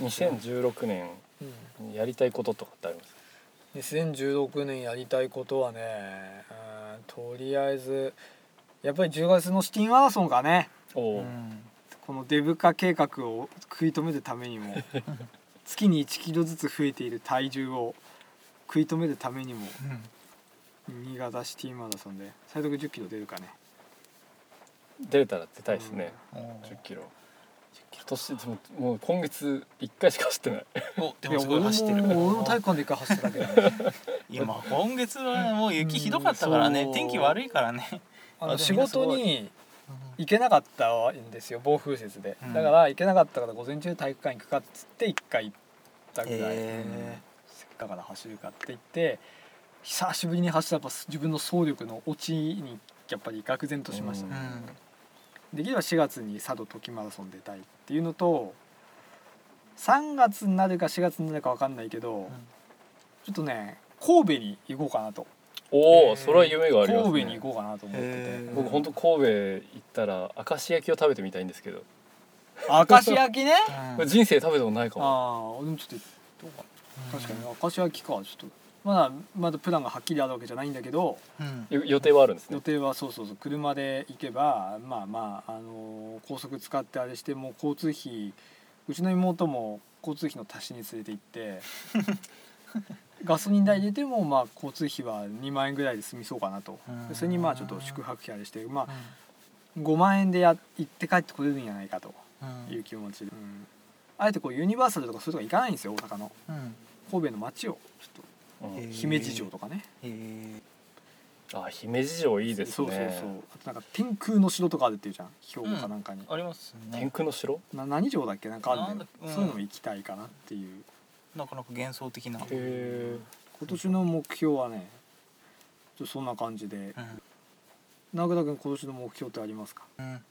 2016年うんやりたいこととかってあります？2016年やりたいことはねうんとりあえずやっぱり10月のシティマラソンかね。う。ん。このデブ化計画を食い止めるためにも 月に1キロずつ増えている体重を食い止めるためにも新潟シティマラソンで最速1 0キロ出るかね。出れたら出たいですね、うん。10キロ今年でももう今月1回しか走ってない。お でもすごい走ってる。俺も体育館で一回走っただけだね。今今月はもう雪ひどかったからね。うん天気悪いからね。あの 仕事に行けなかったんですよ暴風雪で、うん。だから行けなかったから午前中体育館行くかっつって一回行ったぐらい、へせっかくだから走るかって言って久しぶりに走ったらやっぱ自分の走力の落ちにやっぱり愕然としましたね、できれば4月に佐渡時マラソン出たいっていうのと3月になるか4月になるか分かんないけど、ちょっとね神戸に行こうかなと。おおそれは夢があります、ね、神戸に行こうかなと思ってて。僕本当神戸行ったら明石焼きを食べてみたいんですけど、明石焼きね？う ん人生食べたことないかも。ああ俺もちょっとどうかな。確かに明石焼きか。ちょっとまだまだプランがはっきりあるわけじゃないんだけどうん。よ予定はあるんですね。予定はそうそうそう。車で行けばまあまあ、あのー高速使ってあれしてもう交通費うちの妹も交通費の足しに連れて行って ガソリン代入れてもまあ交通費は2万円ぐらいで済みそうかなと。でそれにまあちょっと宿泊費あれしてまあ5万円でや行って帰ってこれるんじゃないかと。うん。いう気持ちで、うん。あえてこうユニバーサルとかそういうとこ行かないんですよ大阪の。うん。神戸の街をちょっと姫路城とかね。あ姫路城いいですね。そうそうそう。あとなんか天空の城とかあるっていうじゃん。兵庫かなんかに、あります天ね空の城？な何城だっけ？なんかあるんだよ。なんだうん。そういうのも行きたいかなっていう。なかなか幻想的な。へえ今年の目標はねちょっとそんな感じで。うん。名倉君今年の目標ってありますか？うん。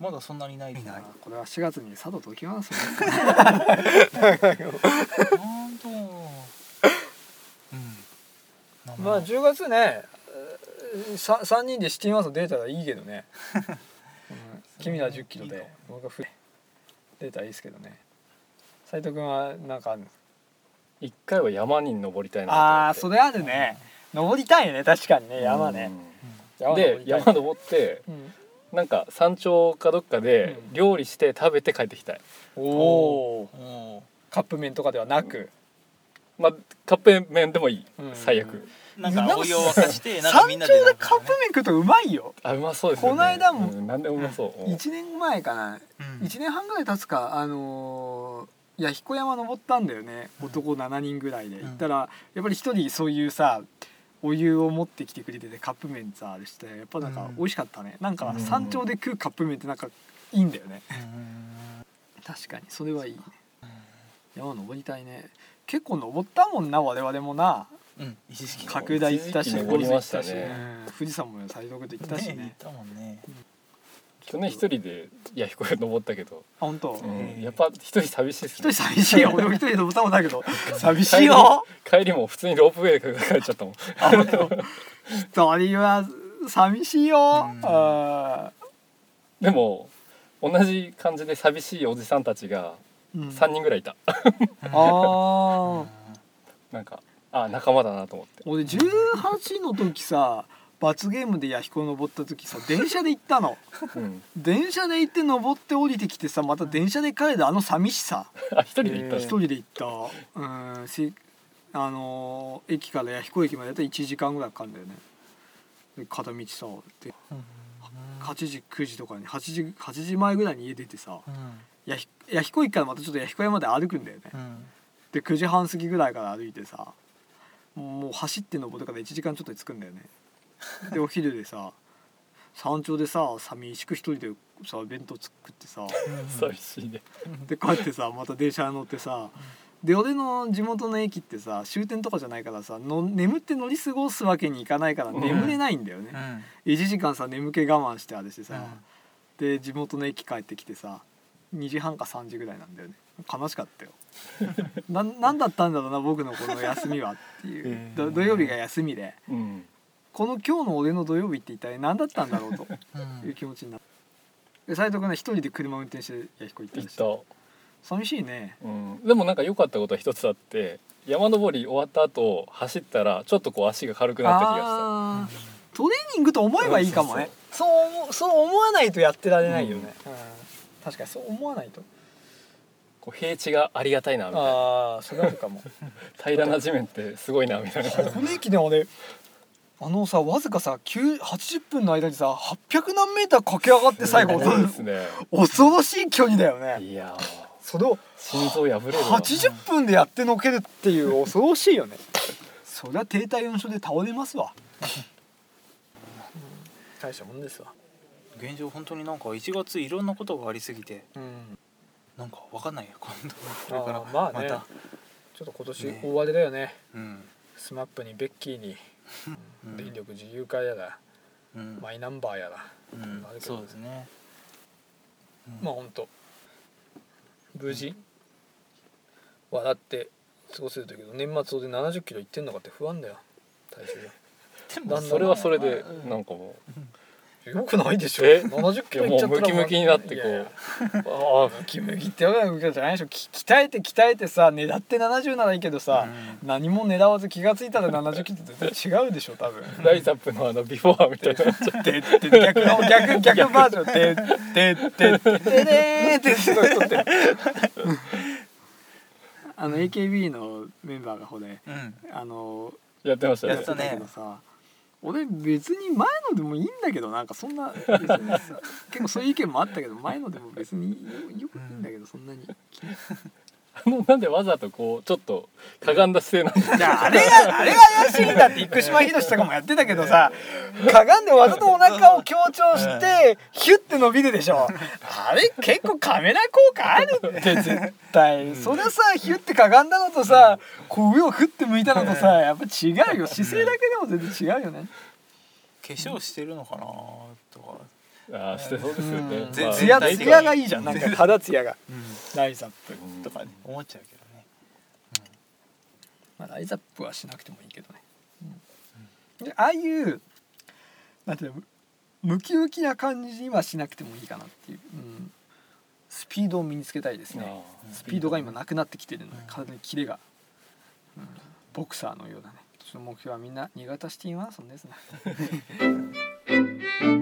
まだそんなにないあこれは4月に佐渡ときマラソン本当。うんまあ10月ねさ3人でシティマラソン出たらいいけどね、うん君ら1 0キロで僕がふ出たらいいですけどね。斉藤君はなんかあるんですか一回は山に登りたいなと思って。ああそれあるね。登りたいね確かにね山ね、うんで山登ってうん。なんか山頂かどっかでうん。料理して食べて帰ってきたい、おおおカップ麺とかではなく。まあカップ麺でもいい、うん。最悪なんかお湯を沸かしてなんか山頂みんなでなんかでカップ麺食うとうまいよ。あうまそうですよね。この間もうん、何でもうまそう、1年前かな。うん。1年半ぐらい経つかあのー、いや彦山登ったんだよね。うん。男7人ぐらいで。うん。行ったらやっぱり一人そういうさお湯を持ってきてくれててカップ麺さあれしてやっぱなんかうん。美味しかったね。なんかうん。山頂で食うカップ麺ってなんかいいんだよね。うん。確かにそれはいいね。山登りたいね。結構登ったもんな我々もなうん。一時期角田行ったし登りましたね。富士山も。最速で行ったしね。行っねたもんね。去年一人でいや彦根登ったけど、あ本当？うん。やっぱ一人寂しいです一人寂しいよ。俺も一人で登ったもんだけど。寂しいよ。帰り帰りも普通にロープウェイで帰っちゃったもん。あ本当？一人は寂しいよ、うん。あでも同じ感じで寂しいおじさんたちがー、うん。3人ぐらいいた、あー。なんかあ仲間だなと思って。俺18の時さ罰ゲームで弥彦登った時さ電車で行ったの。うん。電車で行って登って降りてきてさまた電車で帰るあの寂しさ。あ一人で行ったえー一人で行った。うん。しあのー駅から弥彦駅までやったら1時間ぐらいかかるんだよね。で片道さで8時9時とかに8時 ,8 時前ぐらいに家出てさ弥彦弥彦駅からまたちょっと弥彦山まで歩くんだよね、で9時半過ぎぐらいから歩いてさもう走って登るから1時間ちょっとで着くんだよね。でお昼でさ山頂でさ寂しく一人でさ弁当作ってさ。寂しいね。で帰ってさまた電車乗ってさで俺の地元の駅ってさ終点とかじゃないからさの眠って乗り過ごすわけにいかないから眠れないんだよね、1時間さ眠気我慢してあれしてさ、で地元の駅帰ってきてさ2時半か3時ぐらいなんだよね悲しかったよ。ななんだったんだろうな僕のこの休みはっていう、へー。ど土曜日が休みで。うん。この今日の俺の土曜日って一体何だったんだろうという気持ちになってで斉藤君は一人で車運転して弥彦行ったりし。て行った。寂しいね。うん、でもなんか良かったことは一つあって山登り終わった後走ったらちょっとこう足が軽くなった気がしあー。トレーニングと思えばいいかもね。そうそう思わないとやってられないよね、うん。確かにそう思わないと。たこう平地がありがたいなみたいな。ああそれあるかも。平らな地面ってすごいなみたいな。箱根駅伝はねあのさわずかさ9 80分の間にさ800何メーター駆け上がって最後そうですね。恐ろしい距離だよね。いやー。それを心臓破れるわ。80分でやってのけるっていう恐ろしいよね。そりゃ低体温症で倒れますわ。大したもんですわ。現状本当になんか1月いろんなことがありすぎて。うんなんかわかんないよ 今度これから。まあね。た。ちょっと今年ね。大荒れだよね。うん。スマップにベッキーに。うん。電力自由化やらうん。マイナンバーやら。うん。あるけど。そうですね。まあ本当無事。笑って過ごせるといいけど年末で70キロいってんのかって不安だよ。体重 でもそれはそれでなんかもがよくないでしょ。え？70うキロいっちゃったらもうムキムキになってこう。あムキムキってわけじゃない。でしょき鍛えて鍛えてさ狙って70ならいいけどさ、何も狙わず気がついたら70キロって絶対違うでしょ多分。あライザップのあのビフォーみたいにな逆の逆 逆バージョン。ででででででってすごい撮ってるあの AKB のメンバーがほれうん。あのてやってましたね。やってたけどさ俺別に前のでもいいんだけどなんかそんな別に結構そういう意見もあったけど前のでも別によくいいんだけどそんなに気に。なんでわざとこうちょっとかがんだ姿勢なんですいやあれがあれが怪しいんだって生島ひろしとかもやってたけどさ。かがんでわざとお腹を強調してヒュッて伸びるでしょ。あれ結構カメラ効果あるって絶対。それさヒュッてかがんだのとさこう上をふって向いたのとさやっぱ違うよ。姿勢だけでも全然違うよね。化粧してるのかなとかああしてそうですよね。うん。全まあツヤツヤがいいじゃんなんか肌ツヤが。うん。ライザップうんとかね、思っちゃうけどねまあ、ライザップはしなくてもいいけどね、でああいうなんていうのムキムキな感じにはしなくてもいいかなっていう、うん、スピードを身につけたいですね。スピードが今なくなってきてるので体にキレが、うん、ボクサーのようだね。今年の目標はみんな新潟シティマラソンですね